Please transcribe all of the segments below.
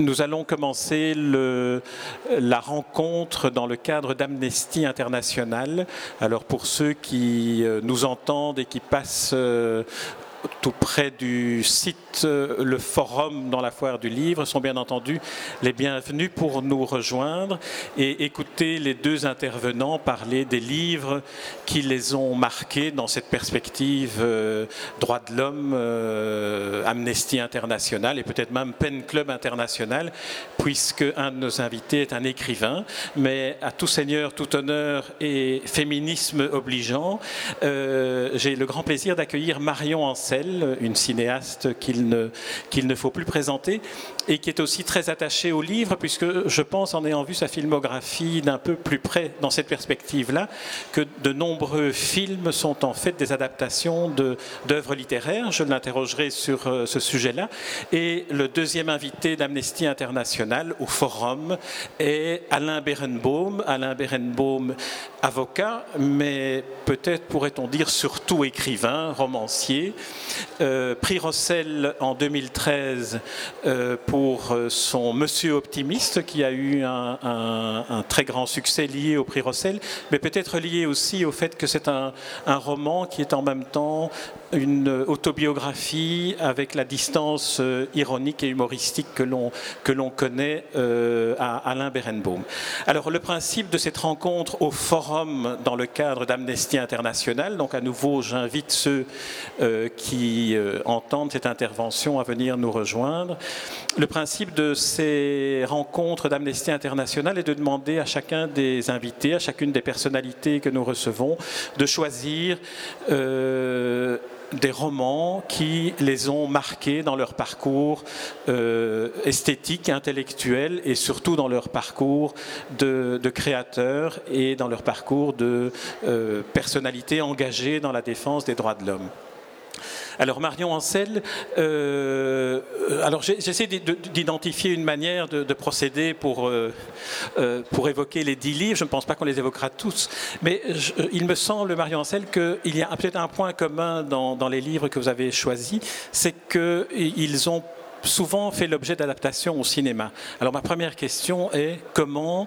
nous allons commencer la rencontre dans le cadre d'Amnesty International. Alors pour ceux qui euh, nous entendent et qui passent euh, tout près du site euh, Le Forum dans la foire du livre sont bien entendu les bienvenus pour nous rejoindre et écouter les deux intervenants parler des livres qui les ont marqués dans cette perspective euh, droit de l'homme, euh, Amnesty International et peut-être même Pen Club International, puisque un de nos invités est un écrivain, mais à tout seigneur, tout honneur et féminisme obligeant, j'ai le grand plaisir d'accueillir Marion Ancel, une cinéaste qu'il ne, faut plus présenter, et qui est aussi très attachée au livre, puisque je pense, en ayant vu sa filmographie d'un peu plus près dans cette perspective-là, que de nombreux films sont en fait des adaptations d'œuvres littéraires. Je l'interrogerai sur euh, ce sujet-là. Et le deuxième invité d'Amnesty International au forum est Alain Berenbaum. Alain Berenbaum, avocat, mais peut-être pourrait-on dire surtout écrivain, romancier. Euh, prix Rossel en 2013 euh, pour euh, son Monsieur optimiste, qui a eu un, très grand succès lié au prix Rossel, mais peut-être lié aussi au fait que c'est un, roman qui est en même temps une autobiographie avec la distance ironique et humoristique que l'on que l'on connaît à Alain Berenbaum. Alors le principe de cette rencontre au forum dans le cadre d'Amnesty International, donc à nouveau j'invite ceux qui entendre cette intervention à venir nous rejoindre. Le principe de ces rencontres d'Amnesty International est de demander à chacun des invités, à chacune des personnalités que nous recevons, de choisir euh, des romans qui les ont marqués dans leur parcours euh, esthétique, intellectuel et surtout dans leur parcours de, créateurs et dans leur parcours de euh, personnalité engagée dans la défense des droits de l'homme. Alors Marion Ancel, euh, alors j'essaie d'identifier une manière de, procéder pour, euh, euh, pour évoquer les dix livres. Je ne pense pas qu'on les évoquera tous, mais il me semble, Marion Ancel, qu'il y a peut-être un point commun dans, dans les livres que vous avez choisis, c'est qu'ils ont souvent fait l'objet d'adaptations au cinéma. Alors ma première question est comment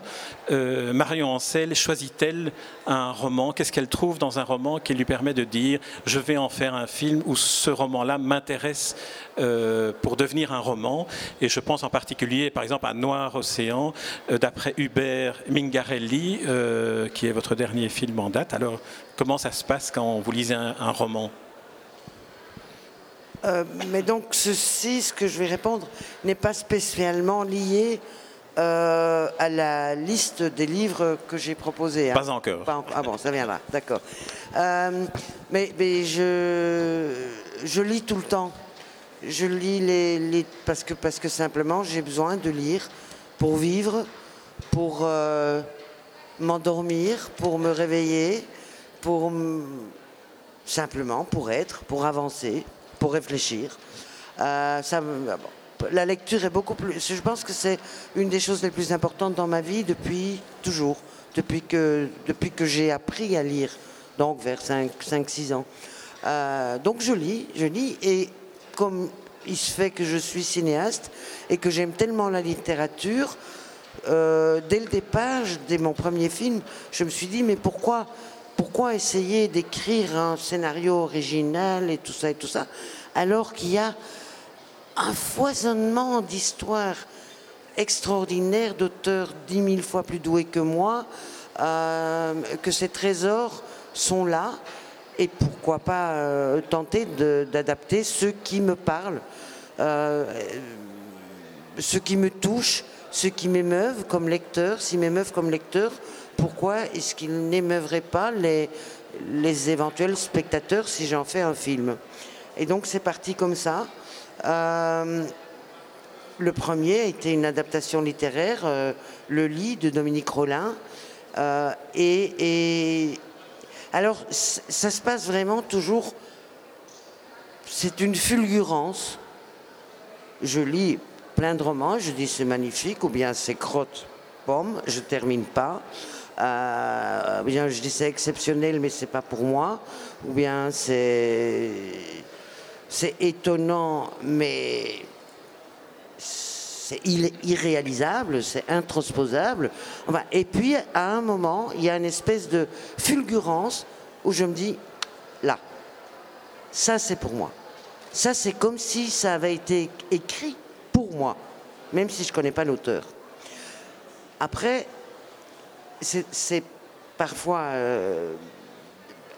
euh, Marion Ancel choisit-elle un roman? Qu'est-ce qu'elle trouve dans un roman qui lui permet de dire je vais en faire un film ou ce roman-là m'intéresse euh, pour devenir un roman? Et je pense en particulier par exemple à Noir Océan euh, d'après Hubert Mingarelli qui est votre dernier film en date. Alors comment ça se passe quand vous lisez un roman? Euh, mais donc ceci, ce que je vais répondre, n'est pas spécialement lié euh, à la liste des livres que j'ai proposés. Hein. Pas encore. ah bon, ça viendra, d'accord. Euh, mais, mais je, je lis tout le temps. Je lis les, parce que parce que simplement j'ai besoin de lire pour vivre, pour m'endormir, pour me réveiller, pour simplement pour être, pour avancer pour réfléchir. Euh, ça, la lecture est beaucoup plus. Je pense que c'est une des choses les plus importantes dans ma vie depuis toujours, depuis que, depuis que j'ai appris à lire, donc vers 5-6 ans. Euh, donc je lis, je lis, et comme il se fait que je suis cinéaste et que j'aime tellement la littérature, euh, dès le départ, dès mon premier film, je me suis dit, mais pourquoi pourquoi essayer d'écrire un scénario original et tout ça et tout ça, alors qu'il y a un foisonnement d'histoires extraordinaires d'auteurs dix mille fois plus doués que moi, euh, que ces trésors sont là, et pourquoi pas euh, tenter d'adapter ceux qui me parlent, euh, ceux qui me touchent, ceux qui m'émeuvent comme lecteur, s'ils m'émeuvent comme lecteur, pourquoi est-ce qu'il n'émeuverait pas les, éventuels spectateurs si j'en fais un film? Et donc c'est parti comme ça. Euh, le premier a été une adaptation littéraire, euh, Le lit de Dominique Rollin. Euh, et, et, alors ça se passe vraiment toujours, c'est une fulgurance. Je lis plein de romans, je dis c'est magnifique, ou bien c'est crotte pomme, je termine pas euh, bien je dis c'est exceptionnel mais c'est pas pour moi, ou bien c'est c'est étonnant mais c'est irréalisable, c'est intransposable. et puis, à un moment, il y a une espèce de fulgurance où je me dis, là, ça c'est pour moi. Ça c'est comme si ça avait été écrit pour moi, même si je connais pas l'auteur. Après, c'est parfois euh,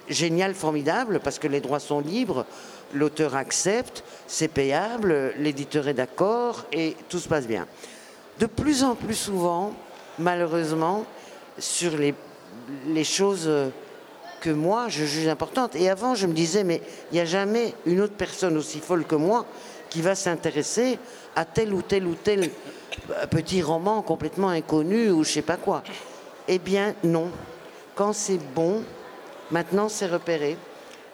génial, formidable, parce que les droits sont libres, l'auteur accepte, c'est payable, l'éditeur est d'accord et tout se passe bien. De plus en plus souvent, malheureusement, sur les, choses que moi je juge importantes. Et avant, je me disais, mais il n'y a jamais une autre personne aussi folle que moi qui va s'intéresser à tel ou tel ou tel euh, petit roman complètement inconnu ou je sais pas quoi. Eh bien, non. Quand c'est bon, maintenant c'est repéré.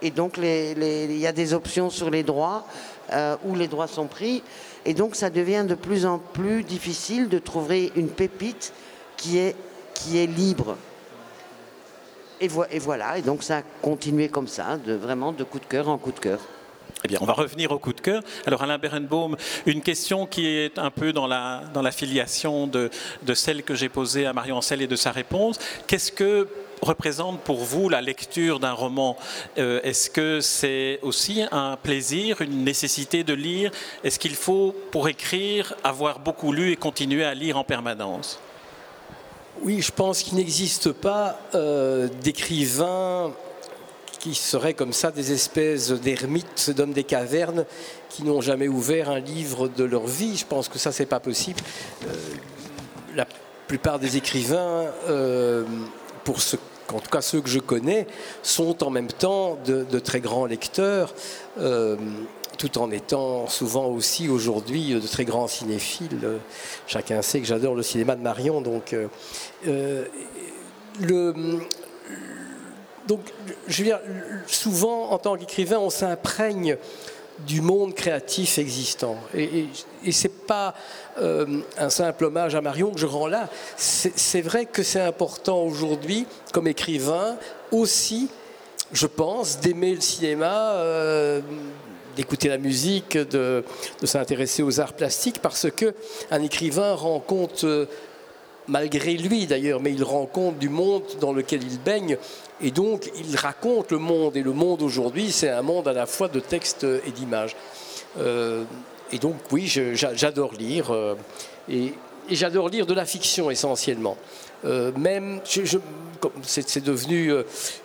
Et donc, il y a des options sur les droits, euh, où les droits sont pris. Et donc, ça devient de plus en plus difficile de trouver une pépite qui est, libre. Et, voilà, et donc ça a continué comme ça, vraiment de coup de cœur en coup de cœur. On va revenir au coup de cœur. Alors, Alain Berenbaum, une question qui est un peu dans la, filiation de, celle que j'ai posée à Marion Ancel et de sa réponse. Qu'est-ce que représente pour vous la lecture d'un roman? Euh, Est-ce que c'est aussi un plaisir, une nécessité de lire? Est-ce qu'il faut, pour écrire, avoir beaucoup lu et continuer à lire en permanence? Oui, je pense qu'il n'existe pas euh, d'écrivains qui seraient comme ça des espèces d'ermites, d'hommes des cavernes, qui n'ont jamais ouvert un livre de leur vie. Je pense que ça, c'est pas possible. Euh, la plupart des écrivains, pour ce en tout cas ceux que je connais, sont en même temps de, très grands lecteurs, euh, tout en étant souvent aussi aujourd'hui de très grands cinéphiles. Chacun sait que j'adore le cinéma de Marion, donc euh, le, donc, je veux dire, souvent, en tant qu'écrivain, on s'imprègne du monde créatif existant. Et, et, ce n'est pas euh, un simple hommage à Marion que je rends là. C'est vrai que c'est important aujourd'hui, comme écrivain, aussi, je pense, d'aimer le cinéma. Euh, d'écouter la musique, de, s'intéresser aux arts plastiques, parce que un écrivain rend compte euh, malgré lui d'ailleurs, mais il rend compte du monde dans lequel il baigne. Et donc, il raconte le monde. Et le monde aujourd'hui, c'est un monde à la fois de texte et d'image. Euh, et donc, oui, j'adore lire. Euh, et, j'adore lire de la fiction essentiellement. Euh, même, c'est devenu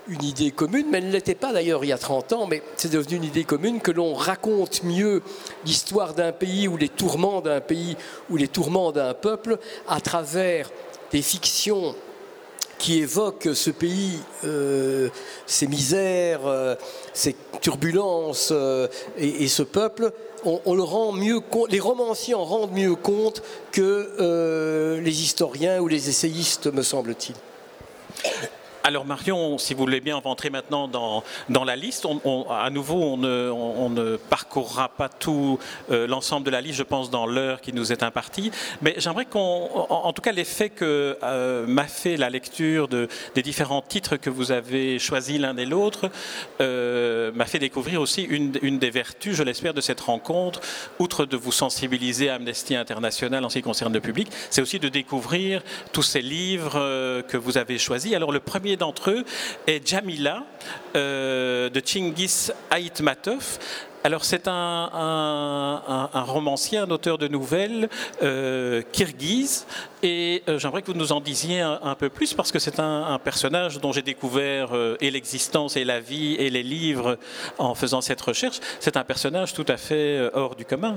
une idée commune, mais elle ne l'était pas d'ailleurs il y a 30 ans, mais c'est devenu une idée commune que l'on raconte mieux l'histoire d'un pays ou les tourments d'un pays ou les tourments d'un peuple à travers des fictions qui évoquent ce pays, euh, ses misères, euh, ses turbulences euh, et, ce peuple, on, le rend mieux les romanciers en rendent mieux compte que les historiens ou les essayistes, me semble-t-il. Alors Marion, si vous voulez bien, on entrer maintenant dans, dans la liste. à nouveau, on ne, on, ne, parcourra pas tout euh, l'ensemble de la liste, je pense, dans l'heure qui nous est impartie. Mais j'aimerais qu'on, en, tout cas, l'effet que euh, m'a fait la lecture de, des différents titres que vous avez choisis l'un et l'autre, euh, m'a fait découvrir aussi une, une des vertus, je l'espère, de cette rencontre, outre de vous sensibiliser à Amnesty International en ce qui concerne le public, c'est aussi de découvrir tous ces livres que vous avez choisis. Alors le premier d'entre eux est Jamila euh, de Chingis Aitmatov. Alors c'est un, romancier, un auteur de nouvelles euh, kirghize et euh, j'aimerais que vous nous en disiez un, peu plus parce que c'est un, personnage dont j'ai découvert euh, et l'existence et la vie et les livres en faisant cette recherche. C'est un personnage tout à fait hors du commun.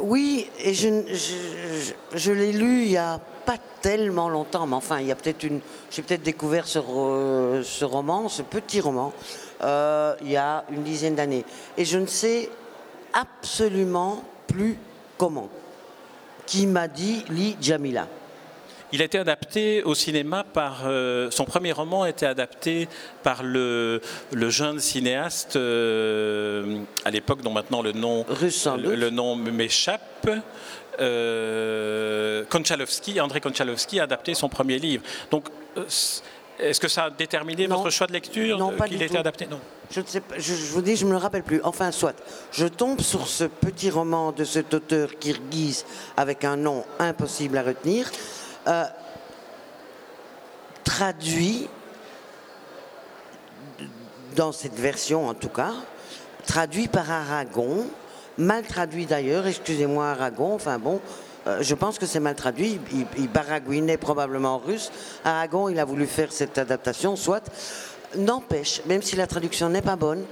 Oui, et je, l'ai lu il y a pas tellement longtemps, mais enfin, il y a peut-être une. J'ai peut-être découvert ce, roman, ce petit roman, euh, il y a une dizaine d'années. Et je ne sais absolument plus comment. Qui m'a dit Lee Jamila il a été adapté au cinéma par. Euh, son premier roman a été adapté par le, le jeune cinéaste, euh, à l'époque dont maintenant le nom, le nom m'échappe euh, Konchalovsky, André Konchalovsky a adapté son premier livre. Donc, euh, est-ce que ça a déterminé votre choix de lecture Non, pas qu'il était adapté? Non. je, ne sais pas, je, je vous dis, je ne me le rappelle plus. Enfin, soit, je tombe sur ce petit roman de cet auteur kirghize avec un nom impossible à retenir, euh, traduit, dans cette version en tout cas, traduit par Aragon, mal traduit d'ailleurs, excusez-moi Aragon, enfin bon, euh, je pense que c'est mal traduit, il, baragouinait probablement en russe. Aragon, il a voulu faire cette adaptation, soit. N'empêche, même si la traduction n'est pas bonne,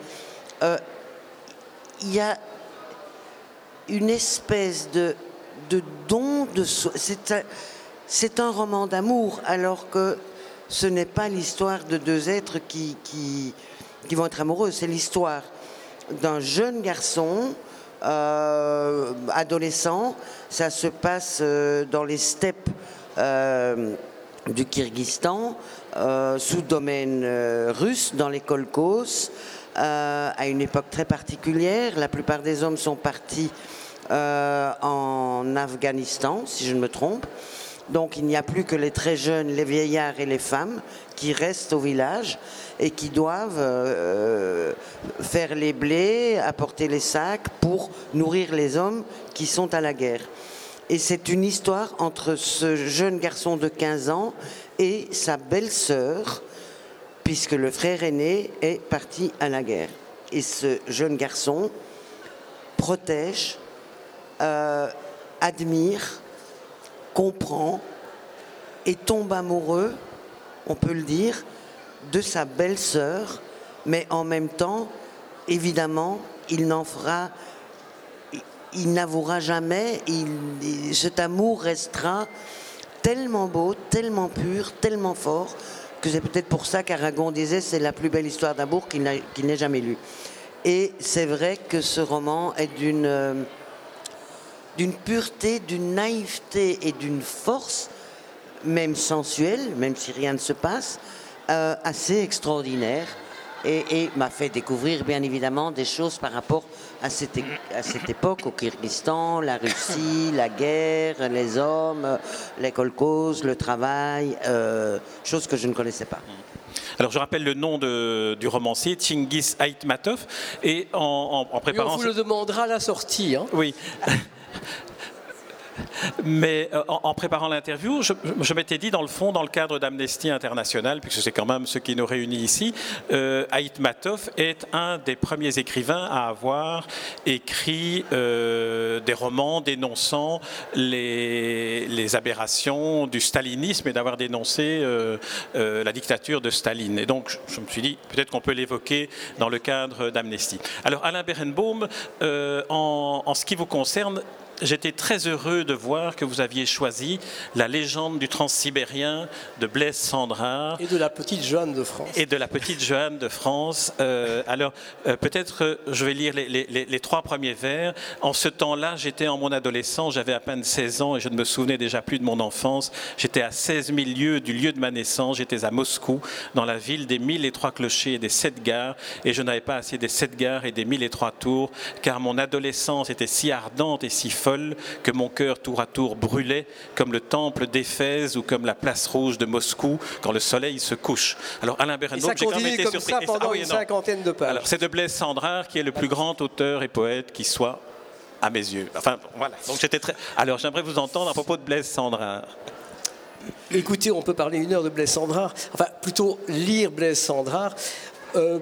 euh, il y a une espèce de, don de soi. C'est un roman d'amour, alors que ce n'est pas l'histoire de deux êtres qui, qui, vont être amoureux, c'est l'histoire d'un jeune garçon euh, adolescent. Ça se passe euh, dans les steppes euh, du Kyrgyzstan, sous domaine russe, dans les Kolkhos, euh, à une époque très particulière. La plupart des hommes sont partis en Afghanistan, si je ne me trompe. Donc il n'y a plus que les très jeunes, les vieillards et les femmes qui restent au village et qui doivent euh, faire les blés, apporter les sacs pour nourrir les hommes qui sont à la guerre. Et c'est une histoire entre ce jeune garçon de 15 ans et sa belle-sœur, puisque le frère aîné est parti à la guerre. Et ce jeune garçon protège, euh, admire, comprend et tombe amoureux, on peut le dire, de sa belle-sœur, mais en même temps, évidemment, il n'en fera, il n'avouera jamais, il, cet amour restera tellement beau, tellement pur, tellement fort, que c'est peut-être pour ça qu'Aragon disait c'est la plus belle histoire d'amour qu'il n'a- qu'il n'ait jamais lue. Et c'est vrai que ce roman est d'une euh, d'une pureté, d'une naïveté et d'une force, même sensuelle, même si rien ne se passe, euh, assez extraordinaire. Et, et m'a fait découvrir bien évidemment des choses par rapport à cette, à cette époque au Kyrgyzstan, la Russie, la guerre, les hommes, les kolkhozes, le travail, euh, choses que je ne connaissais pas. Alors je rappelle le nom de- du romancier, Tingis Aitmatov, et en, en- en Et on préparant... vous le demandera à la sortie. hein. Oui. Mais euh, en, préparant l'interview, je, m'étais dit, dans le fond, dans le cadre d'Amnesty International, puisque c'est quand même ce qui nous réunit ici, euh, Aitmatov est un des premiers écrivains à avoir écrit euh, des romans dénonçant les, aberrations du stalinisme et d'avoir dénoncé euh, la dictature de Staline. Et donc, je, me suis dit, peut-être qu'on peut l'évoquer dans le cadre d'Amnesty. Alors, Alain Berenbaum, en, en ce qui vous concerne, J'étais très heureux de voir que vous aviez choisi la légende du transsibérien de Blaise Sandrard Et de la petite Joanne de France. et de la petite Joanne de France. Euh, alors, euh, peut-être euh, je vais lire les, les- les- les trois premiers vers. En ce temps-là, j'étais en mon adolescence, j'avais à peine 16 ans et je ne me souvenais déjà plus de mon enfance. J'étais à 16 000 lieues du lieu de ma naissance, j'étais à Moscou, dans la ville des mille et trois clochers et des sept gares, et je n'avais pas assez des sept gares et des mille et trois tours, car mon adolescence était si ardente et si folle que mon cœur tour à tour brûlait comme le temple d'Éphèse ou comme la place rouge de Moscou quand le soleil se couche. Alors Alain Berenbaum, j'ai quand même été comme surpris. ça Et pendant ah oui, une cinquantaine de pages. Alors c'est de Blaise Sandrard qui est le plus grand auteur et poète qui soit à mes yeux. Enfin voilà. Donc j'étais très. Alors j'aimerais vous entendre à propos de Blaise Sandrard. Écoutez, on peut parler une heure de Blaise Sandrard, enfin plutôt lire Blaise Sandrard. Euh,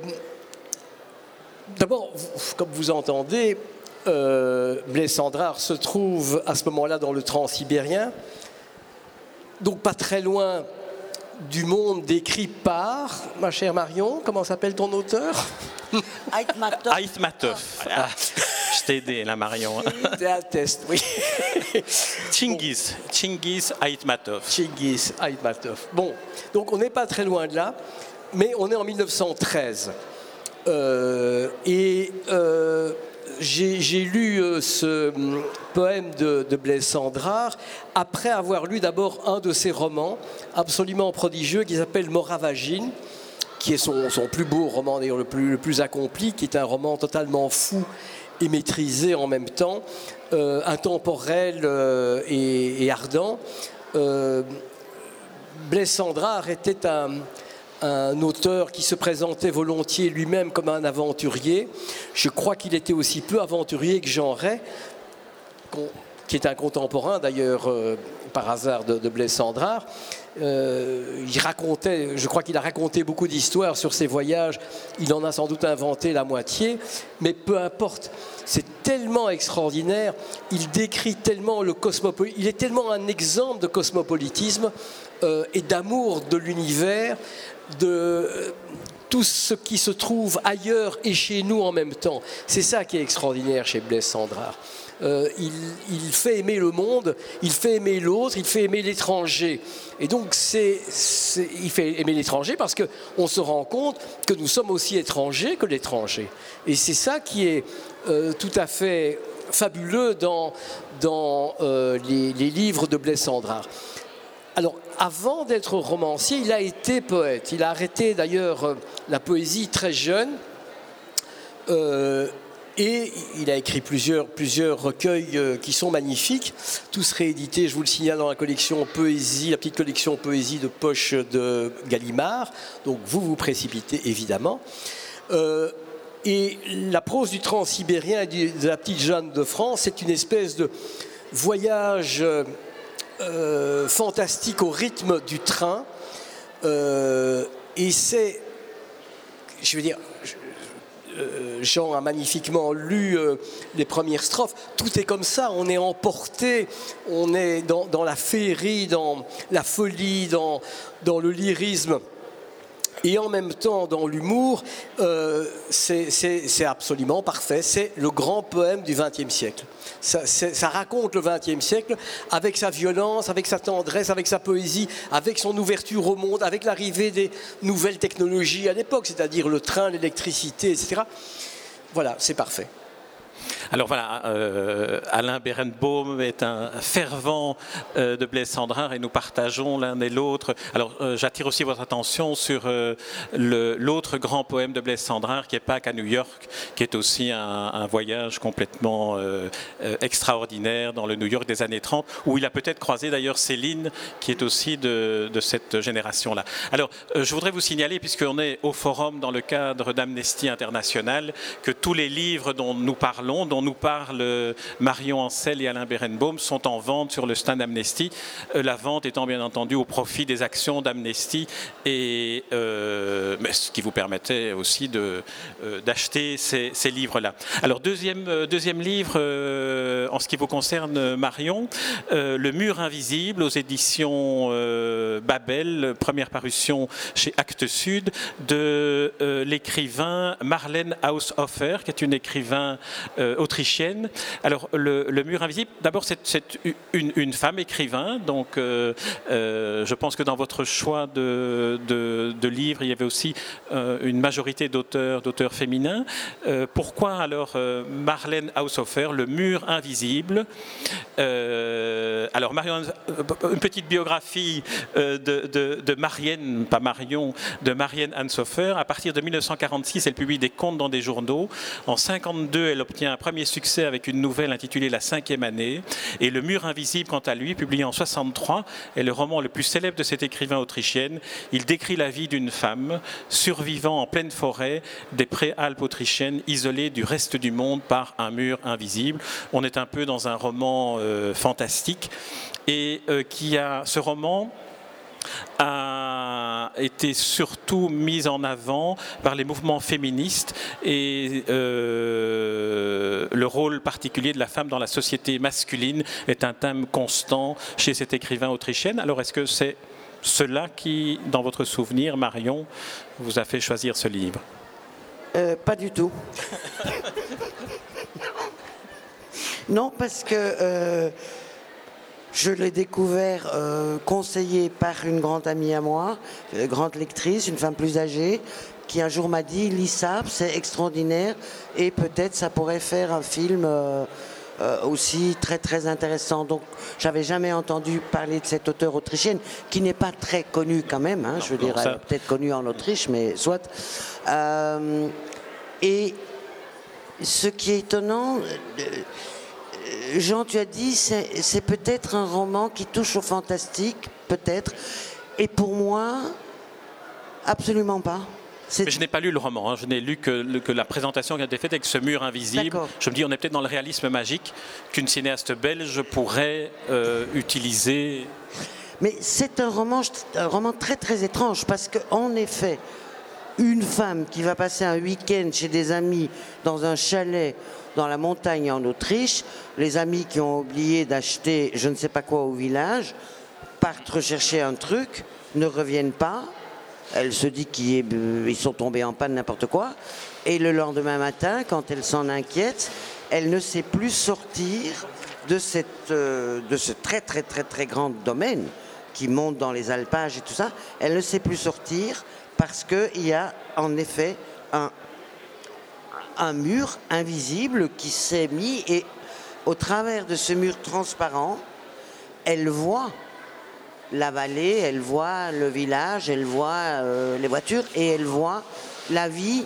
D'abord, comme vous entendez, euh, Blaise Sandrard se trouve à ce moment-là dans le transsibérien, donc pas très loin du monde décrit par, ma chère Marion, comment s'appelle ton auteur? Aitmatov, Aïtmatov. Ah, je t'ai aidé là Marion. Déteste, oui. Chingis. Chingis Aïtmatov. Chingis Aitmatov. Bon, donc on n'est pas très loin de là, mais on est en 1913. Euh, et euh, j'ai lu euh, ce hum, poème de, de Blaise Sandrard après avoir lu d'abord un de ses romans absolument prodigieux qui s'appelle Moravagine qui est son, plus beau roman, d'ailleurs le plus, accompli, qui est un roman totalement fou et maîtrisé en même temps, euh, intemporel euh, et, ardent. Euh, Blaise Sandrard était un, un auteur qui se présentait volontiers lui-même comme un aventurier. Je crois qu'il était aussi peu aventurier que Jean Ray, qui est un contemporain d'ailleurs euh, par hasard de, Sandrard. Euh, il racontait, je crois qu'il a raconté beaucoup d'histoires sur ses voyages. Il en a sans doute inventé la moitié, mais peu importe. C'est tellement extraordinaire. Il décrit tellement le cosmopolitisme. Il est tellement un exemple de cosmopolitisme euh, et d'amour de l'univers, de tout ce qui se trouve ailleurs et chez nous en même temps. C'est ça qui est extraordinaire chez Blaise. Euh, il, fait aimer le monde, il fait aimer l'autre, il fait aimer l'étranger. Et donc, c'est, il fait aimer l'étranger parce qu'on se rend compte que nous sommes aussi étrangers que l'étranger. Et c'est ça qui est euh, tout à fait fabuleux dans, euh, les, livres de Blaise. Alors, avant d'être romancier, il a été poète. Il a arrêté d'ailleurs la poésie très jeune. Et il a écrit plusieurs, plusieurs recueils euh, qui sont magnifiques, tous réédités, je vous le signale, dans la collection Poésie, la petite collection Poésie de poche de Gallimard. Donc vous vous précipitez évidemment. Euh, et la prose du transsibérien et de la petite Jeanne de France, c'est une espèce de voyage euh, fantastique au rythme du train. et c'est, je veux dire, euh, Jean a magnifiquement lu euh, les premières strophes. Tout est comme ça, on est emporté, on est dans, la féerie, dans la folie, dans, dans le lyrisme et en même temps dans l'humour, euh, c'est absolument parfait. C'est le grand poème du XXe siècle. Ça, raconte le XXe siècle avec sa violence, avec sa tendresse, avec sa poésie, avec son ouverture au monde, avec l'arrivée des nouvelles technologies à l'époque, c'est-à-dire le train, l'électricité, etc. Voilà, c'est parfait. Alors voilà, euh, Alain Berenbaum est un fervent euh, de Blaise Sandrard et nous partageons l'un et l'autre. Alors euh, j'attire aussi votre attention sur l'autre grand poème de Blaise Sandrard qui est Pâques à New York, qui est aussi un, voyage complètement extraordinaire dans le New York des années 30, où il a peut-être croisé d'ailleurs Céline, qui est aussi de, de cette génération-là. Alors je voudrais vous signaler, puisqu'on est au forum dans le cadre d'Amnesty International, que tous les livres dont nous parlons, dont nous parlent Marion Ancel et Alain Berenbaum sont en vente sur le stand Amnesty. Euh, la vente étant bien entendu au profit des actions d'Amnesty et euh, ce qui vous permettait aussi euh, d'acheter ces, livres-là. Alors deuxième, deuxième livre en ce qui vous concerne Marion, Le mur invisible aux éditions Babel, première parution chez Actes Sud de l'écrivain Marlène Haushofer, qui est une écrivain autrichienne. Alors, le, mur invisible, d'abord, c'est une, femme écrivain, donc euh, euh, je pense que dans votre choix de, livres, il y avait aussi euh, une majorité d'auteurs, d'auteurs féminins. pourquoi alors Marlène Haushofer, Le mur invisible Alors, Marion, une petite biographie de, de, Marianne, pas Marion, de Marianne Haushofer. À partir de 1946, elle publie des contes dans des journaux. En 52, elle obtient un premier succès avec une nouvelle intitulée La cinquième année. Et Le mur invisible, quant à lui, publié en 63, est le roman le plus célèbre de cette écrivain autrichienne. Il décrit la vie d'une femme survivant en pleine forêt des préalpes autrichiennes, isolée du reste du monde par un mur invisible. On est un peu dans un roman euh, fantastique et euh, qui a ce roman a été surtout mise en avant par les mouvements féministes et euh, le rôle particulier de la femme dans la société masculine est un thème constant chez cet écrivain autrichienne. Alors est-ce que c'est cela qui, dans votre souvenir, Marion, vous a fait choisir ce livre? Euh, Pas du tout. non, parce que... Euh, je l'ai découvert euh, conseillé par une grande amie à moi, une euh, grande lectrice, une femme plus âgée, qui un jour m'a dit lis ça, c'est extraordinaire et peut-être ça pourrait faire un film euh, aussi très très intéressant. Donc j'avais jamais entendu parler de cette auteure autrichienne qui n'est pas très connue quand même. Hein, je veux dire, elle est peut-être connue en Autriche, mais soit. et ce qui est étonnant Jean, tu as dit, c'est peut-être un roman qui touche au fantastique, peut-être. Et pour moi, Absolument pas. Mais je n'ai pas lu le roman, hein. je n'ai lu que, que, la présentation qui a été faite avec ce mur invisible. Je me dis, on est peut-être dans le réalisme magique qu'une cinéaste belge pourrait euh, utiliser. Mais c'est un roman, un roman très très étrange parce qu'en effet, une femme qui va passer un week-end chez des amis dans un chalet dans la montagne en Autriche, les amis qui ont oublié d'acheter je ne sais pas quoi au village, partent rechercher un truc, ne reviennent pas, elle se dit qu'ils sont tombés en panne n'importe quoi, et le lendemain matin, quand elle s'en inquiète, elle ne sait plus sortir de, cette, euh, de ce très très très très grand domaine qui monte dans les alpages et tout ça, elle ne sait plus sortir parce qu'il y a en effet un, un mur invisible qui s'est mis et au travers de ce mur transparent, elle voit la vallée, elle voit le village, elle voit euh, les voitures et elle voit la vie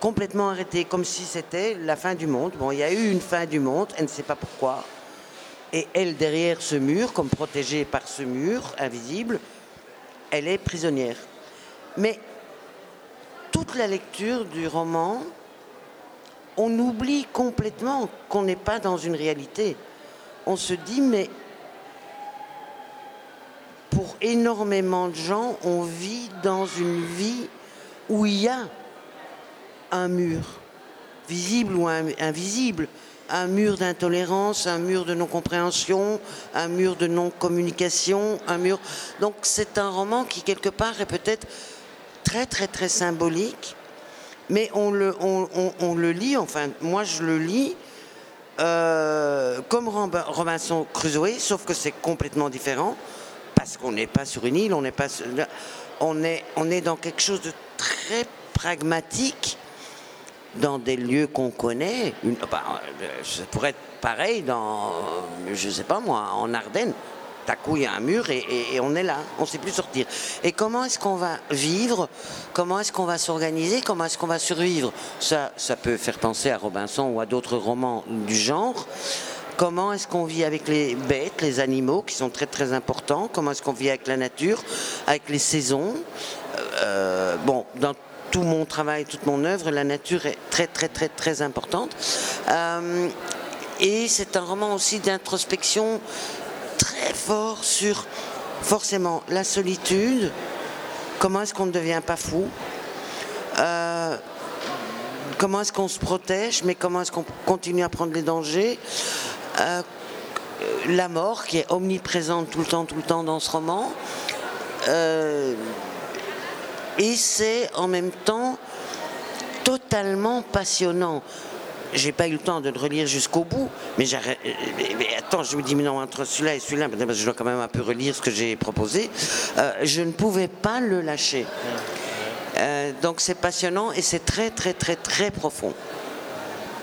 complètement arrêtée, comme si c'était la fin du monde. Bon, il y a eu une fin du monde, elle ne sait pas pourquoi. Et elle, derrière ce mur, comme protégée par ce mur invisible, elle est prisonnière. Mais toute la lecture du roman, on oublie complètement qu'on n'est pas dans une réalité. On se dit, mais pour énormément de gens, on vit dans une vie où il y a un mur, visible ou invisible, un mur d'intolérance, un mur de non-compréhension, un mur de non-communication, un mur. Donc c'est un roman qui quelque part est peut-être très très très symbolique, mais on le, on, le lit, enfin moi je le lis euh, comme Robinson Crusoe, sauf que c'est complètement différent parce qu'on n'est pas sur une île, on n'est pas, on est, on est dans quelque chose de très pragmatique dans des lieux qu'on connaît. Bah, ça pourrait être pareil dans, je sais pas moi, en Ardennes. Y a un mur et, on est là, on ne sait plus sortir. Et comment est-ce qu'on va vivre Comment est-ce qu'on va s'organiser Comment est-ce qu'on va survivre? Ça, ça peut faire penser à Robinson ou à d'autres romans du genre. Comment est-ce qu'on vit avec les bêtes, les animaux qui sont très très importants? Comment est-ce qu'on vit avec la nature, avec les saisons? Euh, Bon, dans tout mon travail, toute mon œuvre, la nature est très très très très importante. Euh, et c'est un roman aussi d'introspection très fort sur forcément la solitude. Comment est-ce qu'on ne devient pas fou? Euh, Comment est-ce qu'on se protège, mais comment est-ce qu'on continue à prendre les dangers? Euh, la mort qui est omniprésente tout le temps, tout le temps dans ce roman. Euh, et c'est en même temps totalement passionnant. J'ai pas eu le temps de le relire jusqu'au bout, mais, attends, je me dis, mais non, entre celui-là et celui-là, je dois quand même un peu relire ce que j'ai proposé. Euh, je ne pouvais pas le lâcher. donc c'est passionnant et c'est très, très, très, très profond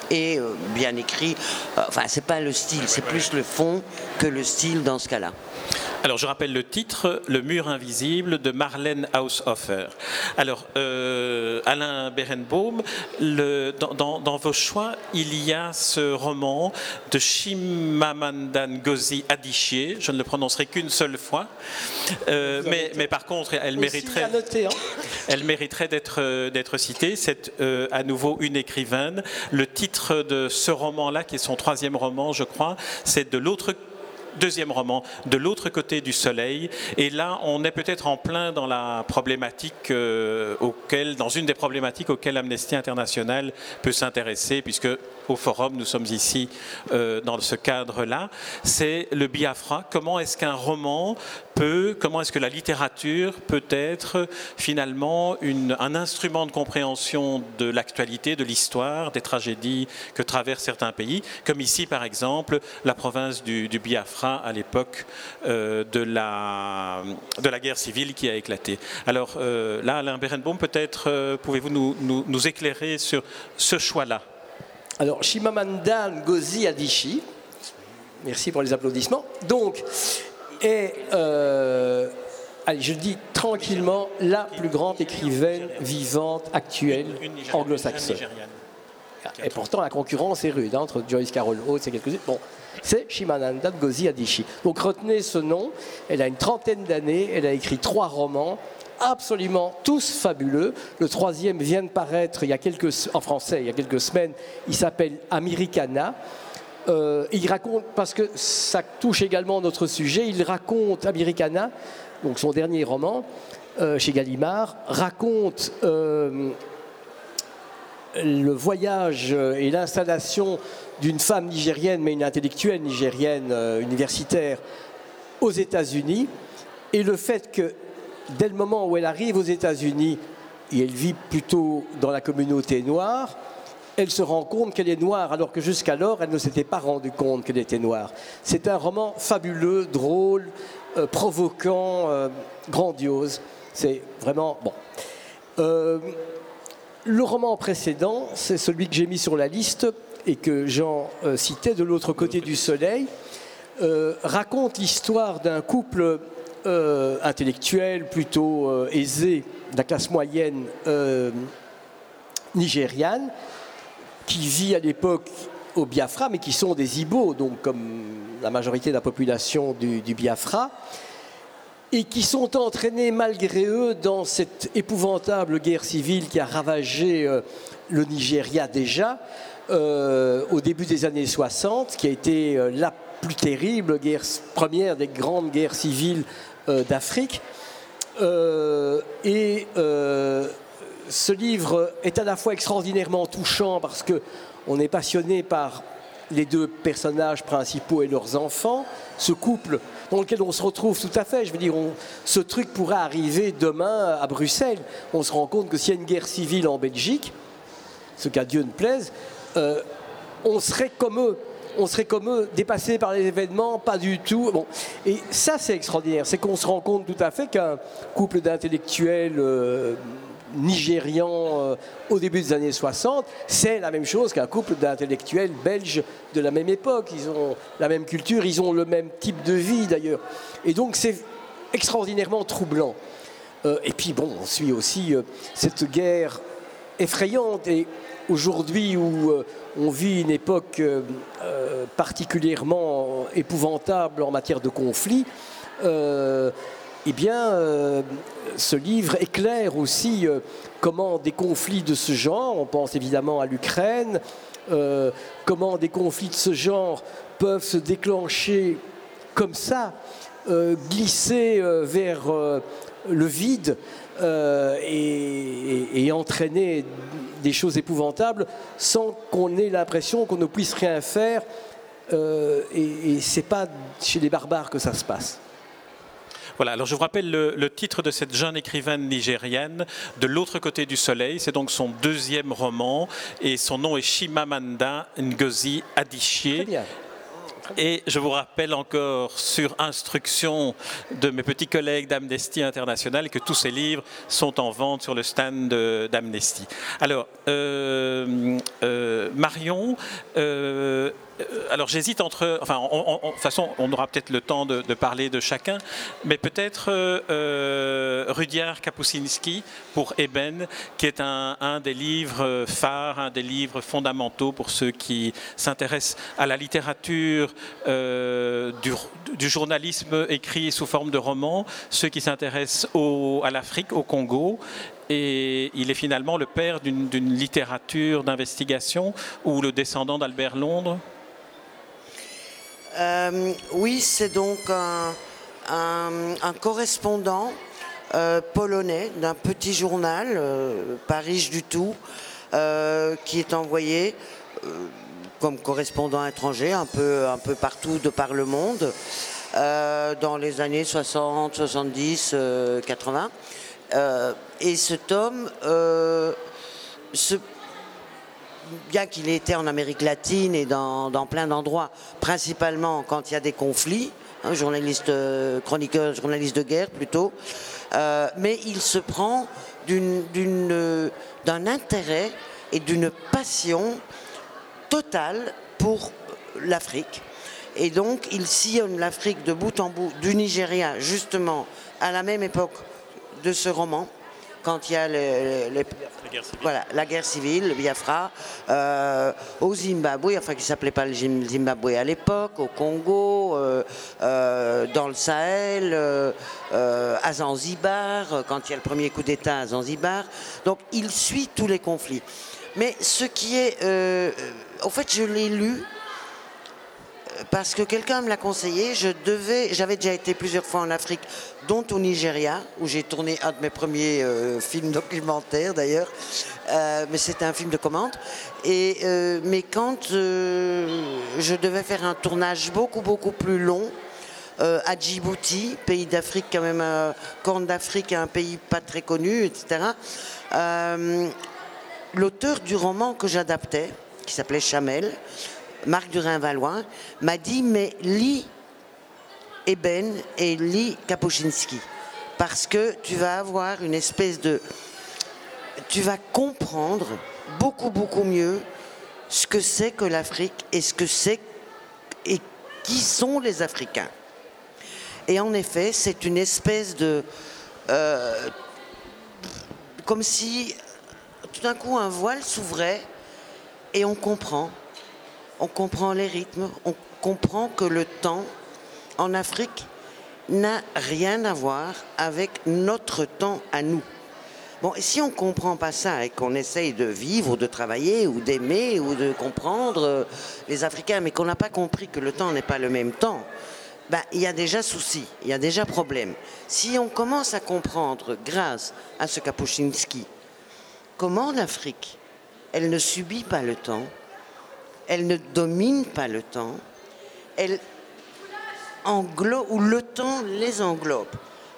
et euh, bien écrit. Euh, enfin, c'est pas le style, c'est plus le fond que le style dans ce cas-là. Alors, je rappelle le titre, Le mur invisible de Marlène Haushofer. Alors, euh, Alain Berenbaum, le, dans, vos choix, il y a ce roman de Shimamandan Ngozi Adichie. Je ne le prononcerai qu'une seule fois. Euh, mais, mais, par contre, elle mériterait, hein. elle mériterait d'être, d'être citée. C'est euh, à nouveau une écrivaine. Le titre de ce roman-là, qui est son troisième roman, je crois, c'est De l'autre deuxième roman, De l'autre côté du soleil. Et là, on est peut-être en plein dans la problématique euh, auquel, dans une des problématiques auxquelles Amnesty International peut s'intéresser, puisque au forum, nous sommes ici euh, dans ce cadre-là, c'est le Biafra. Comment est-ce qu'un roman peut, comment est-ce que la littérature peut être finalement un instrument de compréhension de l'actualité, de l'histoire, des tragédies que traversent certains pays, comme ici par exemple la province du, Biafra à l'époque euh, de, la, de la guerre civile qui a éclaté. Alors euh, là, Alain Berenbaum, peut-être pouvez-vous nous, nous éclairer sur ce choix-là? Alors, Shimamanda Ngozi Adichie, merci pour les applaudissements, donc, est, euh, allez, je dis tranquillement, la plus grande écrivaine vivante actuelle anglo-saxonne. Et pourtant, la concurrence est rude hein, entre Joyce Carol Oates et quelques-unes. Bon, c'est Shimananda Ngozi Adichie. Donc retenez ce nom. Elle a une trentaine d'années. Elle a écrit trois romans absolument tous fabuleux. Le troisième vient de paraître il y a quelques, en français il y a quelques semaines. Il s'appelle Americana. Euh, il raconte, parce que ça touche également notre sujet, il raconte Americana, donc son dernier roman euh, chez Gallimard, raconte euh, le voyage et l'installation d'une femme nigérienne, mais une intellectuelle nigérienne universitaire aux États-Unis, et le fait que dès le moment où elle arrive aux États-Unis, et elle vit plutôt dans la communauté noire, elle se rend compte qu'elle est noire, alors que jusqu'alors, elle ne s'était pas rendue compte qu'elle était noire. C'est un roman fabuleux, drôle, euh, provoquant, euh, grandiose. C'est vraiment bon. Euh, le roman précédent, c'est celui que j'ai mis sur la liste et que Jean citait de l'autre côté du soleil, raconte l'histoire d'un couple intellectuel plutôt aisé, de la classe moyenne nigériane, qui vit à l'époque au Biafra, mais qui sont des Ibo, donc comme la majorité de la population du, Biafra, et qui sont entraînés malgré eux dans cette épouvantable guerre civile qui a ravagé euh, le Nigeria déjà euh, au début des années 60, qui a été euh, la plus terrible guerre, première des grandes guerres civiles d'Afrique. et ce livre est à la fois extraordinairement touchant parce que on est passionné par les deux personnages principaux et leurs enfants, ce couple dans lequel on se retrouve tout à fait. Je veux dire, ce truc pourrait arriver demain à Bruxelles. On se rend compte que s'il y a une guerre civile en Belgique, ce qu'à Dieu ne plaise, euh, on serait comme eux. On serait comme eux, dépassés par les événements, pas du tout. Et ça, c'est extraordinaire. C'est qu'on se rend compte tout à fait qu'un couple d'intellectuels euh, nigérian euh, au début des années 60, c'est la même chose qu'un couple d'intellectuels belges de la même époque. Ils ont la même culture, ils ont le même type de vie d'ailleurs. Et donc c'est extraordinairement troublant. Et puis bon, on suit aussi cette guerre effrayante. Et aujourd'hui où on vit une époque particulièrement épouvantable en matière de conflit, eh bien, euh, ce livre éclaire aussi euh, comment des conflits de ce genre, on pense évidemment à l'Ukraine, euh, comment des conflits de ce genre peuvent se déclencher comme ça, glisser vers le vide et, entraîner des choses épouvantables sans qu'on ait l'impression qu'on ne puisse rien faire. et, et c'est pas chez les barbares que ça se passe. Voilà, alors je vous rappelle le, titre de cette jeune écrivaine nigérienne, De l'autre côté du soleil. C'est donc son deuxième roman et son nom est Shimamanda Ngozi Adichie. Et je vous rappelle encore, sur instruction de mes petits collègues d'Amnesty International, que tous ces livres sont en vente sur le stand d'Amnesty. Alors, euh, euh, Marion, euh, alors j'hésite entre, enfin, de toute façon, on aura peut-être le temps de, parler de chacun, mais peut-être Rudyard Kapuscinski pour Eben, qui est un, des livres phares, un des livres fondamentaux pour ceux qui s'intéressent à la littérature euh, du, journalisme écrit sous forme de roman, ceux qui s'intéressent à l'Afrique, au Congo. Et il est finalement le père d'une littérature d'investigation ou le descendant d'Albert Londres euh, Oui, c'est donc un, correspondant euh, polonais d'un petit journal, pas riche du tout, qui est envoyé comme correspondant étranger un peu, un peu partout de par le monde euh, dans les années 60, 70, 80. et ce tome, euh, bien qu'il ait été en Amérique latine et dans, plein d'endroits, principalement quand il y a des conflits, hein, journaliste, euh, chroniqueur, journaliste de guerre plutôt, mais il se prend d'un intérêt et d'une passion total pour l'Afrique. Et donc, il sillonne l'Afrique de bout en bout, du Nigeria, justement, à la même époque de ce roman, quand il y a La guerre civile. voilà, la guerre civile, le Biafra, euh, au Zimbabwe, enfin qui s'appelait pas le Zim- Zimbabwe à l'époque, au Congo, euh, euh, dans le Sahel, à Zanzibar, quand il y a le premier coup d'État à Zanzibar. Donc il suit tous les conflits. Mais ce qui est, en fait, je l'ai lu parce que quelqu'un me l'a conseillé. Je devais, j'avais déjà été plusieurs fois en Afrique, dont au Nigeria, où j'ai tourné un de mes premiers euh, films documentaires d'ailleurs. Euh, mais c'était un film de commande. Et euh, mais quand je devais faire un tournage beaucoup beaucoup plus long. à Djibouti, pays d'Afrique quand même, Corne d'Afrique, un pays pas très connu, etc. L'auteur du roman que j'adaptais, qui s'appelait Chamel, Marc Durin-Valois, m'a dit Mais lis Eben et lis Kapuscinski. Parce que tu vas avoir une espèce de. Tu vas comprendre beaucoup, beaucoup mieux ce que c'est que l'Afrique et ce que c'est et qui sont les Africains. Et en effet, c'est une espèce de. euh, comme si tout d'un coup un voile s'ouvrait et on comprend. On comprend les rythmes, on comprend que le temps en Afrique n'a rien à voir avec notre temps à nous. Bon, et si on ne comprend pas ça et qu'on essaye de vivre, ou de travailler, ou d'aimer, ou de comprendre euh, les Africains, mais qu'on n'a pas compris que le temps n'est pas le même temps, ben, il y a déjà souci, il y a déjà problème. Si on commence à comprendre, grâce à ce Kapuscinski, comment l'Afrique, elle ne subit pas le temps, elle ne domine pas le temps, elle englobe, ou le temps les englobe.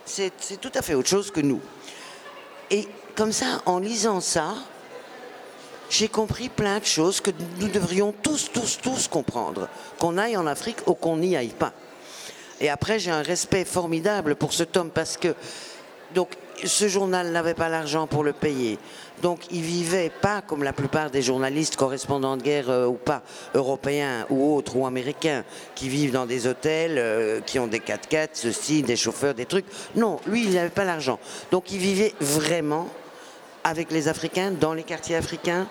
C'est tout à fait autre chose que nous. Et comme ça, en lisant ça, j'ai compris plein de choses que nous devrions tous, tous, tous comprendre. Qu'on aille en Afrique ou qu'on n'y aille pas. Et après, j'ai un respect formidable pour ce tome parce que donc, ce journal n'avait pas l'argent pour le payer. Donc, il vivait pas comme la plupart des journalistes, correspondants de guerre euh, ou pas, européens ou autres ou américains, qui vivent dans des hôtels, euh, qui ont des 4x4, ceci, des chauffeurs, des trucs. Non, lui, il n'avait pas l'argent. Donc, il vivait vraiment avec les Africains, dans les quartiers africains.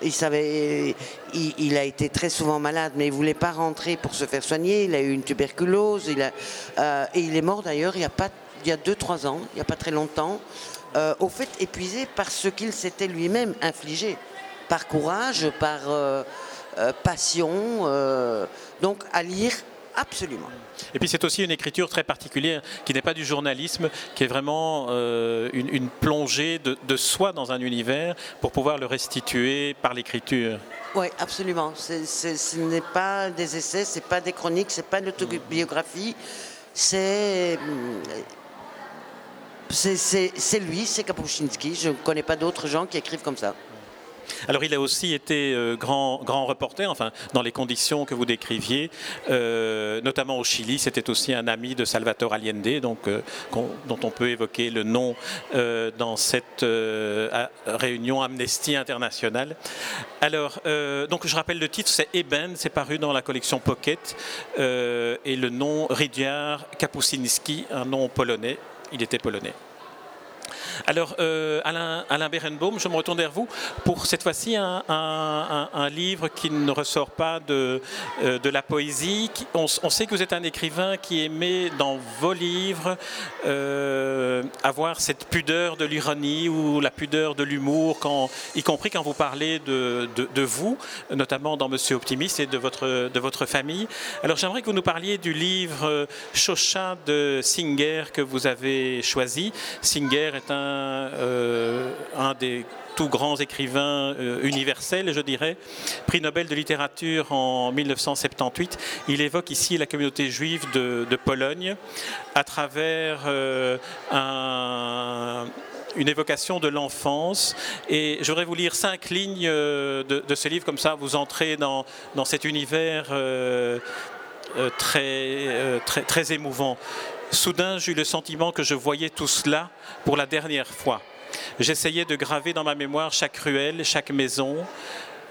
Il, savait, il, a été très souvent malade, mais il ne voulait pas rentrer pour se faire soigner. Il a eu une tuberculose. Il euh, et il est mort d'ailleurs il y a pas il y a 2-3 ans, il n'y a pas très longtemps, euh, au fait épuisé par ce qu'il s'était lui-même infligé, par courage, par euh, euh, passion. donc à lire absolument. Et puis c'est aussi une écriture très particulière qui n'est pas du journalisme, qui est vraiment euh, une, une plongée de, de soi dans un univers pour pouvoir le restituer par l'écriture. Oui, absolument. Ce n'est pas des essais, c'est pas des chroniques, c'est pas de l'autobiographie. C'est c'est- lui, c'est Kapuscinski. Je ne connais pas d'autres gens qui écrivent comme ça. Alors il a aussi été euh, grand, reporter, enfin dans les conditions que vous décriviez, euh, notamment au Chili. C'était aussi un ami de Salvatore Allende, euh, dont on peut évoquer le nom dans cette réunion Amnesty International. Alors, donc je rappelle le titre, c'est Eben, c'est paru dans la collection Pocket, et le nom Rydiard Kapuscinski, un nom polonais. Il était polonais. Alors, euh, Alain, Berenbaum, je me retourne vers vous pour cette fois-ci un, livre qui ne ressort pas de, euh, la poésie. On, sait que vous êtes un écrivain qui aimait dans vos livres euh, avoir cette pudeur de l'ironie ou la pudeur de l'humour, y compris quand vous parlez de, vous, notamment dans Monsieur Optimiste et de votre, de votre famille. Alors, j'aimerais que vous nous parliez du livre Chauchat de Singer que vous avez choisi. Singer est un, euh, un des tout grands écrivains euh, universels, je dirais, prix Nobel de littérature en 1978. Il évoque ici la communauté juive de, Pologne à travers euh, un- une évocation de l'enfance. Et je voudrais vous lire cinq lignes euh, de, ce livre, comme ça vous entrez dans, dans cet univers euh, euh, très, euh, très, très émouvant. Soudain, j'eus le sentiment que je voyais tout cela pour la dernière fois. J'essayais de graver dans ma mémoire chaque ruelle, chaque maison,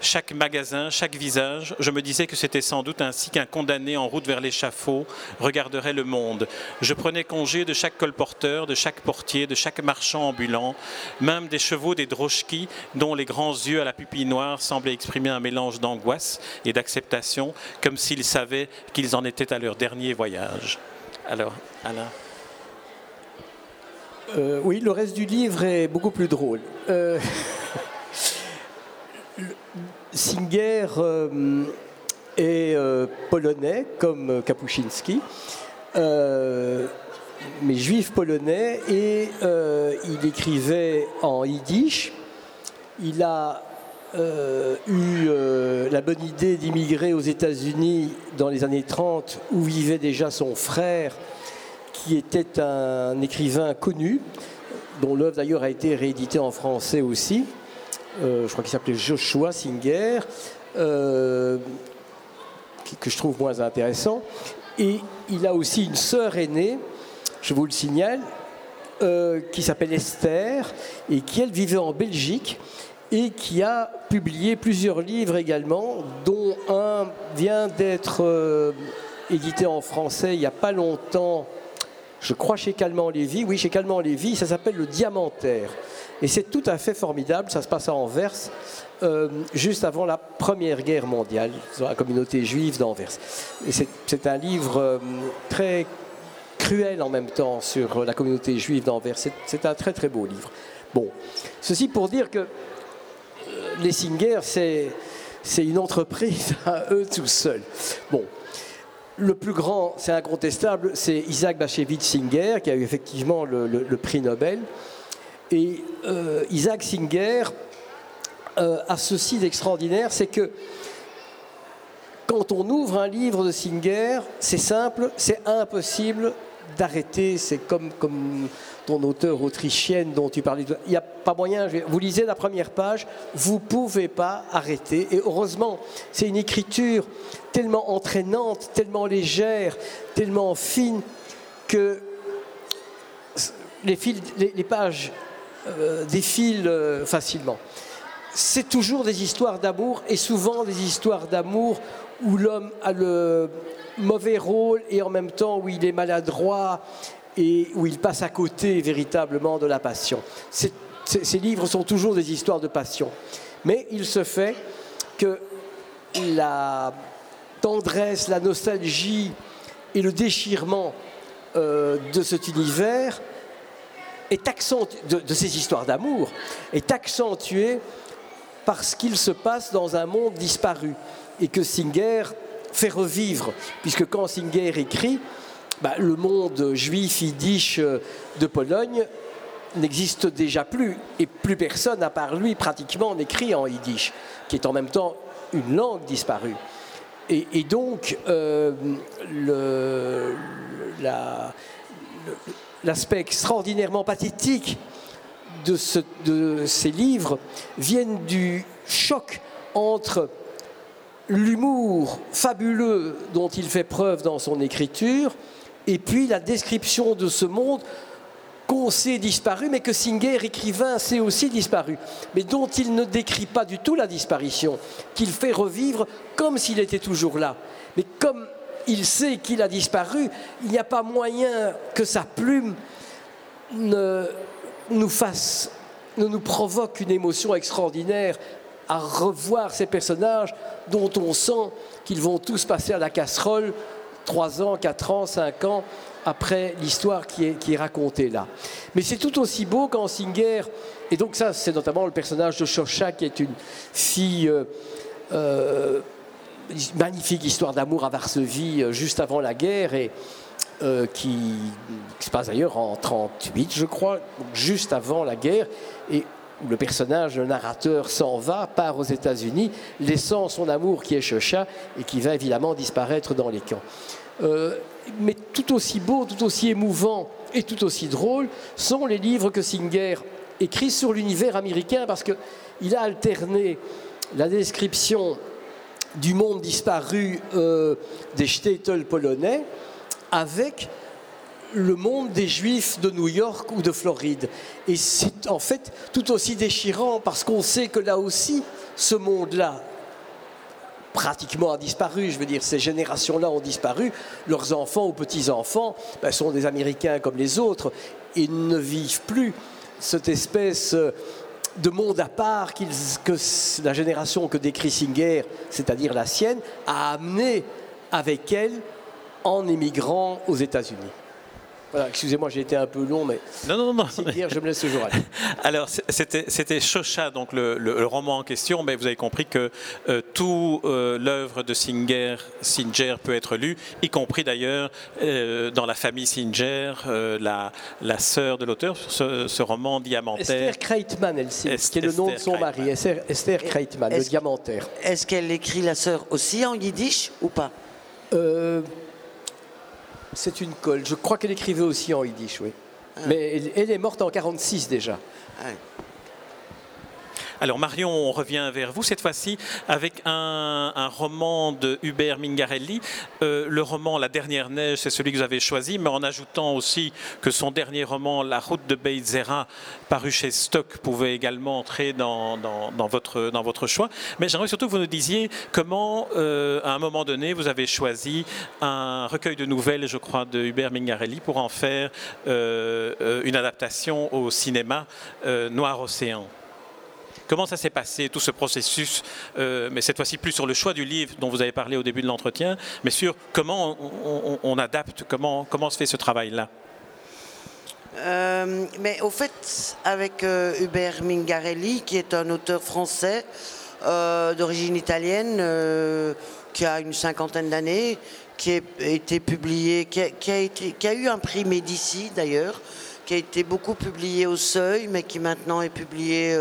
chaque magasin, chaque visage. Je me disais que c'était sans doute ainsi qu'un condamné en route vers l'échafaud regarderait le monde. Je prenais congé de chaque colporteur, de chaque portier, de chaque marchand ambulant, même des chevaux des drochkis dont les grands yeux à la pupille noire semblaient exprimer un mélange d'angoisse et d'acceptation, comme s'ils savaient qu'ils en étaient à leur dernier voyage. Alors, Alain euh, Oui, le reste du livre est beaucoup plus drôle. Euh, Singer euh, est polonais, comme Kapuscinski, mais juif polonais, et il écrivait en yiddish. Il a eu la bonne idée d'immigrer aux États-Unis dans les années 30, où vivait déjà son frère qui était un écrivain connu, dont l'œuvre d'ailleurs a été rééditée en français aussi. Euh, je crois qu'il s'appelait Joshua Singer, euh, que je trouve moins intéressant. Et il a aussi une sœur aînée, je vous le signale, euh, qui s'appelle Esther, et qui, elle, vivait en Belgique, et qui a publié plusieurs livres également, dont un vient d'être édité en français il n'y a pas longtemps je crois chez Calment Lévy, oui, chez Calment Lévy, ça s'appelle le Diamantaire. Et c'est tout à fait formidable, ça se passe à Anvers, euh, juste avant la Première Guerre mondiale, dans la communauté juive d'Anvers. Et c'est un livre euh, très cruel en même temps sur la communauté juive d'Anvers. C'est un très très beau livre. Bon, ceci pour dire que euh, les Singer, c'est une entreprise à eux tout seuls. Le plus grand, c'est incontestable, c'est Isaac Bashevis Singer, qui a eu effectivement le, prix Nobel. Et euh, Isaac Singer euh, a ceci d'extraordinaire, c'est que quand on ouvre un livre de Singer, c'est simple, c'est impossible d'arrêter. C'est comme, comme ton auteur autrichienne dont tu parlais. Il n'y a pas moyen. Vous lisez la première page, vous ne pouvez pas arrêter. Et heureusement, c'est une écriture tellement entraînante, tellement légère, tellement fine que les, pages euh, défilent euh, facilement. C'est toujours des histoires d'amour et souvent des histoires d'amour où l'homme a le mauvais rôle et en même temps où il est maladroit et où il passe à côté véritablement de la passion. ces livres sont toujours des histoires de passion. Mais il se fait que la tendresse, la nostalgie et le déchirement euh, de cet univers est de, de ces histoires d'amour est accentué parce qu'il se passe dans un monde disparu et que Singer fait revivre, puisque quand Singer écrit, bah, le monde juif yiddish euh, de Pologne n'existe déjà plus, et plus personne, à part lui, pratiquement n'écrit en yiddish, qui est en même temps une langue disparue. Et, donc, euh, l'aspect extraordinairement pathétique de, de, ces livres vient du choc entre l'humour fabuleux dont il fait preuve dans son écriture, et puis la description de ce monde qu'on sait disparu, mais que Singer, écrivain, sait aussi disparu, mais dont il ne décrit pas du tout la disparition, qu'il fait revivre comme s'il était toujours là. Mais comme il sait qu'il a disparu, il n'y a pas moyen que sa plume ne nous fasse, ne nous provoque une émotion extraordinaire à revoir ces personnages dont on sent qu'ils vont tous passer à la casserole trois ans, quatre ans, cinq ans après l'histoire qui est, qui est racontée là. Mais c'est tout aussi beau quand Singer, et donc ça c'est notamment le personnage de Shosha qui est une fille, euh, euh, magnifique histoire d'amour à Varsovie euh, juste avant la guerre et qui, se passe d'ailleurs en 38 je crois, juste avant la guerre. Et le personnage, le narrateur, s'en va, part aux États-Unis, laissant son amour qui est Shosha et qui va évidemment disparaître dans les camps. Euh, mais tout aussi beau, tout aussi émouvant et tout aussi drôle sont les livres que Singer écrit sur l'univers américain parce qu'il a alterné la description du monde disparu euh, des shtetl polonais avec le monde des juifs de New York ou de Floride. Et c'est en fait tout aussi déchirant parce qu'on sait que là aussi, ce monde-là pratiquement a disparu. Je veux dire, ces générations-là ont disparu. Leurs enfants ou petits-enfants ben, sont des Américains comme les autres. Ils ne vivent plus cette espèce de monde à part que la génération que décrit Singer, c'est-à-dire la sienne, a amené avec elle en émigrant aux États-Unis. Voilà, excusez-moi, j'ai été un peu long, mais. Non, non, non. Singer, je me laisse toujours aller. Alors, c'était Chocha, donc le, roman en question, mais vous avez compris que euh, tout euh, l'œuvre de Singer, Singer peut être lu, y compris d'ailleurs euh, dans la famille Singer, la, la sœur de l'auteur, ce, ce, roman diamantaire. Esther Kreitman, elle qui est le nom de son mari, Esther, Esther Kreitman, le diamantaire. Est-ce qu'elle écrit la sœur aussi en yiddish ou pas? C'est une colle. Je crois qu'elle écrivait aussi en yiddish, oui. Ah. Mais elle, est morte en 46 déjà. Ah. Alors Marion, on revient vers vous cette fois-ci avec un, roman de Hubert Mingarelli. Euh, le roman La dernière neige, c'est celui que vous avez choisi, mais en ajoutant aussi que son dernier roman, La route de Beitzera, paru chez Stock, pouvait également entrer dans, votre, dans votre choix. Mais j'aimerais surtout que vous nous disiez comment, euh, à un moment donné, vous avez choisi un recueil de nouvelles, je crois, de Hubert Mingarelli pour en faire euh, une adaptation au cinéma Noir Océan. Comment ça s'est passé, tout ce processus, euh, mais cette fois-ci plus sur le choix du livre dont vous avez parlé au début de l'entretien, mais sur comment on, adapte, comment, comment se fait ce travail-là? Euh, mais au fait, avec euh, Hubert Mingarelli, qui est un auteur français d'origine italienne, qui a une cinquantaine d'années, qui a été publié, qui a, eu un prix Médici d'ailleurs, qui a été beaucoup publié au Seuil, mais qui maintenant est publié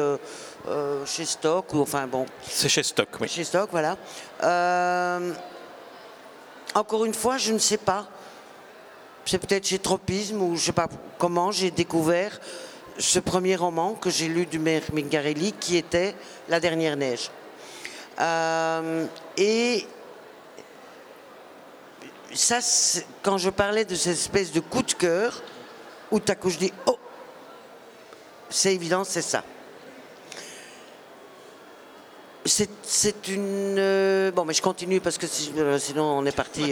euh, chez Stock, ou enfin bon. C'est chez Stock, oui. Chez Stock, voilà. Euh, encore une fois, je ne sais pas. C'est peut-être chez Tropisme ou je ne sais pas comment j'ai découvert ce premier roman que j'ai lu du maire Mingarelli qui était La dernière neige. Euh, et ça, quand je parlais de cette espèce de coup de cœur, où à coup je dis Oh, c'est évident, c'est ça. C'est une. Euh, bon, mais je continue parce que euh, sinon on est parti. il,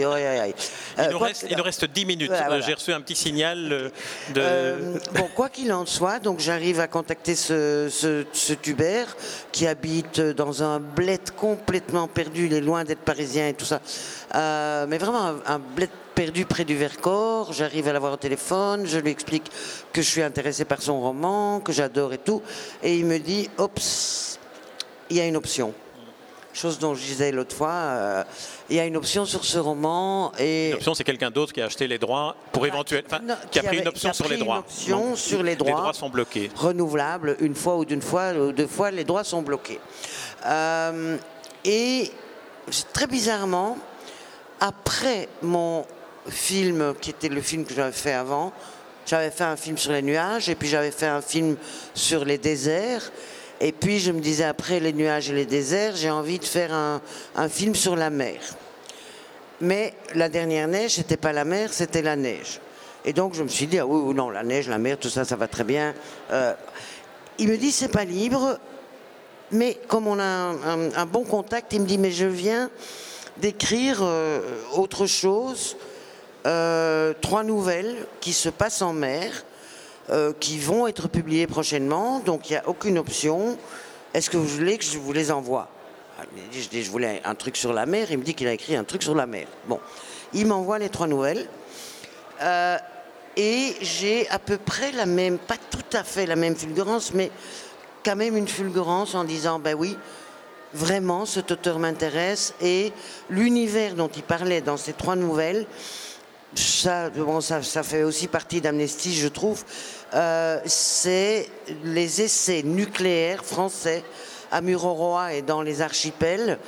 nous reste, il, reste, 10 minutes. J'ai reçu un petit signal euh, de. bon, quoi qu'il en soit, donc j'arrive à contacter ce, ce, Tubert qui habite dans un bled complètement perdu. Il est loin d'être parisien et tout ça. mais vraiment un, un bled perdu près du Vercors. J'arrive à l'avoir au téléphone. Je lui explique que je suis intéressé par son roman, que j'adore et tout. Et il me dit Oups il y a une option. Chose dont je disais l'autre fois, euh, il y a une option sur ce roman. Et... L'option, c'est quelqu'un d'autre qui a acheté les droits pour éventuellement. qui, a pris une option sur les droits. option sur les droits. Les droits sont bloqués. Renouvelables, une fois ou d'une fois ou deux fois, les droits sont bloqués. Euh, et très bizarrement, après mon film, qui était le film que j'avais fait avant, j'avais fait un film sur les nuages et puis j'avais fait un film sur les déserts. Et puis je me disais, après les nuages et les déserts, j'ai envie de faire un, film sur la mer. Mais la dernière neige, c'était pas la mer, c'était la neige. Et donc je me suis dit, ah oui, non, la neige, la mer, tout ça, ça va très bien. Euh, il me dit, c'est pas libre, mais comme on a un, bon contact, il me dit, mais je viens d'écrire euh, autre chose, euh, trois nouvelles qui se passent en mer euh, qui vont être publiés prochainement, donc il n'y a aucune option. Est-ce que vous voulez que je vous les envoie? Ah, Je dis, je voulais un truc sur la mer, il me dit qu'il a écrit un truc sur la mer. Bon, il m'envoie les trois nouvelles. Euh, et j'ai à peu près la même, pas tout à fait la même fulgurance, mais quand même une fulgurance en disant, ben oui, vraiment, cet auteur m'intéresse. Et l'univers dont il parlait dans ces trois nouvelles, ça, bon, ça, fait aussi partie d'Amnesty, je trouve. Euh, c'est les essais nucléaires français à Mururoa et dans les archipels,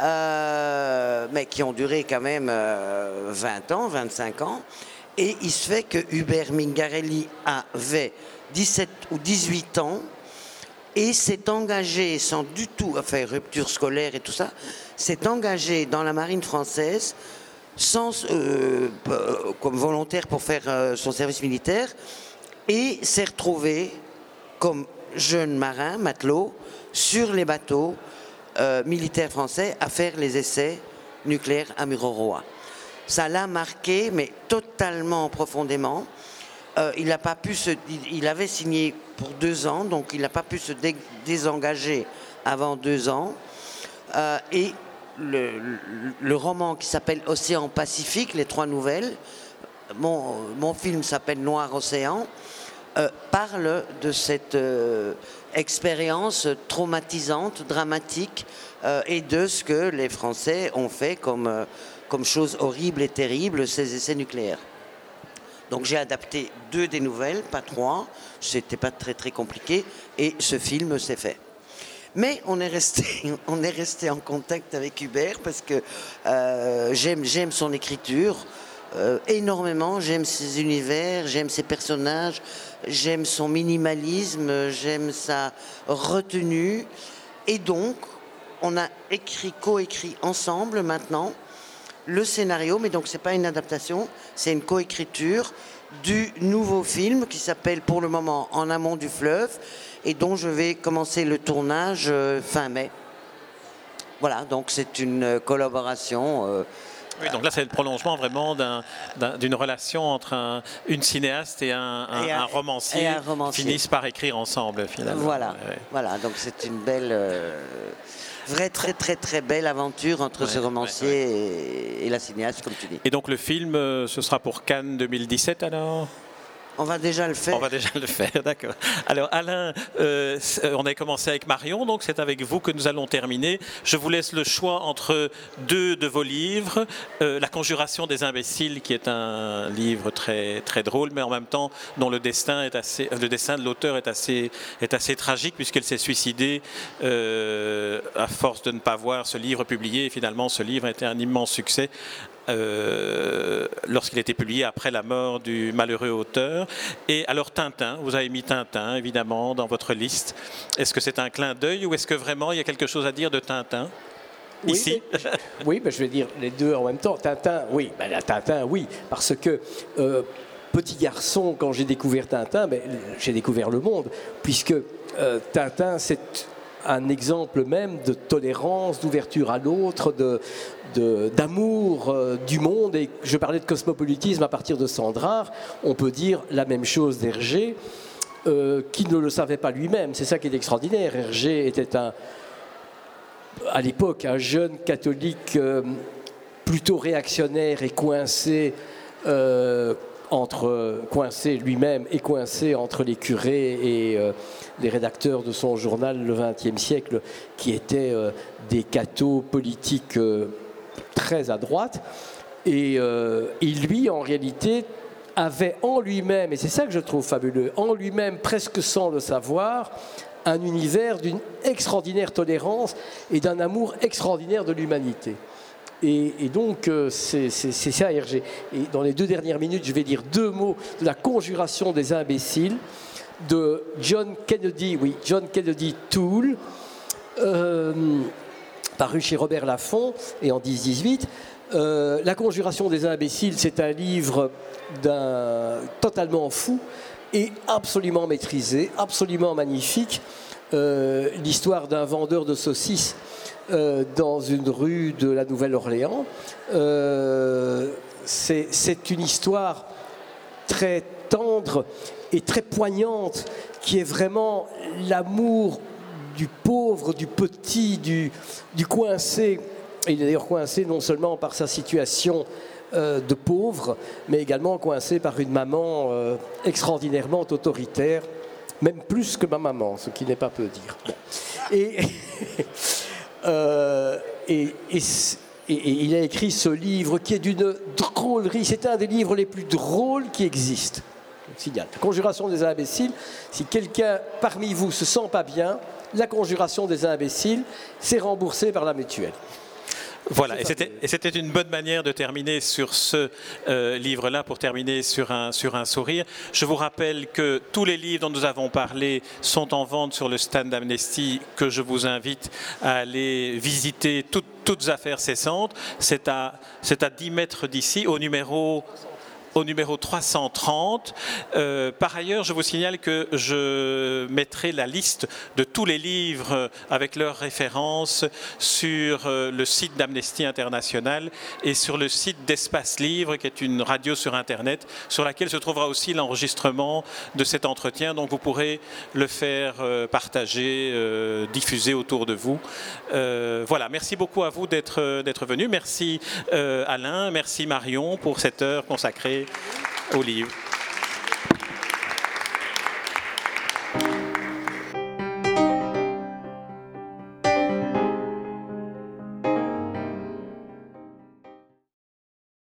euh, mais qui ont duré quand même 20 euh, ans, 25 ans. Et il se fait que Hubert Mingarelli avait 17 ou 18 ans et s'est engagé sans du tout faire rupture scolaire et tout ça, s'est engagé dans la marine française sans, comme volontaire pour faire son service militaire et s'est retrouvé comme jeune marin, matelot, sur les bateaux euh, militaire français à faire les essais nucléaires à Mururoa. Ça l'a marqué, mais totalement profondément. Euh, il, a pas pu se, il, avait signé pour deux ans, donc il n'a pas pu se désengager avant deux ans. Euh, et le, roman qui s'appelle Océan Pacifique, les trois nouvelles, mon, film s'appelle Noir Océan, euh, parle de cette expérience traumatisante, dramatique, et de ce que les Français ont fait comme, comme chose horrible et terrible, ces essais nucléaires. Donc j'ai adapté deux des nouvelles, pas trois. C'était pas très très compliqué et ce film s'est fait. Mais on est resté, on est resté en contact avec Hubert parce que euh, j'aime, son écriture euh, énormément. J'aime ses univers, j'aime ses personnages, j'aime son minimalisme, j'aime sa retenue. Et donc, on a écrit, coécrit ensemble maintenant le scénario, mais donc c'est pas une adaptation, c'est une coécriture du nouveau film qui s'appelle pour le moment En amont du fleuve et dont je vais commencer le tournage euh, fin mai. Voilà, donc c'est une collaboration. Euh, oui, donc là, c'est le prolongement vraiment d'une relation entre une cinéaste et un, romancier, qui finissent par écrire ensemble, finalement. Voilà, voilà donc c'est une belle. Euh, vraie très très très belle aventure entre ce romancier Et, la cinéaste, comme tu dis. Et donc le film, euh, ce sera pour Cannes 2017 alors? On va déjà le faire. On va déjà le faire, d'accord. Alors Alain, euh, euh, on a commencé avec Marion, donc c'est avec vous que nous allons terminer. Je vous laisse le choix entre deux de vos livres. Euh, La Conjuration des imbéciles, qui est un livre très, drôle, mais en même temps dont le destin, est assez, le destin de l'auteur est assez, est assez tragique, puisqu'elle s'est suicidée à force de ne pas voir ce livre publié. Et finalement, ce livre a été un immense succès euh, lorsqu'il a été publié après la mort du malheureux auteur. Et alors Tintin, vous avez mis Tintin évidemment dans votre liste. Est-ce que c'est un clin d'œil ou est-ce que vraiment il y a quelque chose à dire de Tintin Ici. oui, ben, je vais dire les deux en même temps. Tintin, oui, ben, la Tintin, oui, parce que euh, petit garçon, quand j'ai découvert Tintin, ben, j'ai découvert le monde, puisque euh, Tintin, c'est un exemple même de tolérance, d'ouverture à l'autre, d'amour euh, du monde. Et je parlais de cosmopolitisme à partir de Sandrard. On peut dire la même chose d'Hergé, euh, qui ne le savait pas lui-même. C'est ça qui est extraordinaire. Hergé était à l'époque un jeune catholique euh, plutôt réactionnaire et coincé. Entre coincé lui-même et coincé entre les curés et les rédacteurs de son journal le XXe siècle, qui étaient des cathos politiques très à droite. Et, euh, lui, en réalité, avait en lui-même, et c'est ça que je trouve fabuleux, en lui-même, presque sans le savoir, un univers d'une extraordinaire tolérance et d'un amour extraordinaire de l'humanité. Et, donc, euh, c'est ça, Hergé. Et dans les deux dernières minutes, je vais dire deux mots de la conjuration des imbéciles de John Kennedy, oui, John Kennedy Toole. Euh, paru chez Robert Laffont et en 10-18. Euh, la conjuration des imbéciles, c'est un livre totalement fou et absolument maîtrisé, absolument magnifique. L'histoire d'un vendeur de saucisses euh, dans une rue de la Nouvelle-Orléans. c'est une histoire très tendre et très poignante qui est vraiment l'amour du pauvre, du petit, du, coincé. il est d'ailleurs coincé non seulement par sa situation euh, de pauvre, mais également coincé par une maman euh, extraordinairement autoritaire, même plus que ma maman, ce qui n'est pas peu dire. Euh, et, il a écrit ce livre qui est d'une drôlerie, c'est un des livres les plus drôles qui existent. Signal. Conjuration des imbéciles. Si quelqu'un parmi vous se sent pas bien, la conjuration des imbéciles, c'est remboursé par la mutuelle. Voilà, et c'était une bonne manière de terminer sur ce euh, livre-là, pour terminer sur un, sur un sourire. Je vous rappelle que tous les livres dont nous avons parlé sont en vente sur le stand d'Amnesty, que je vous invite à aller visiter toutes, toutes affaires cessantes. C'est à, à 10 mètres d'ici, au numéro au numéro 330. Euh, par ailleurs, je vous signale que je mettrai la liste de tous les livres avec leurs références sur euh, le site d'Amnesty International et sur le site d'Espace Livre, qui est une radio sur Internet, sur laquelle se trouvera aussi l'enregistrement de cet entretien. Donc vous pourrez le faire euh, partager, diffuser autour de vous. voilà, merci beaucoup à vous d'être venu. Merci Alain, merci Marion pour cette heure consacrée au livre.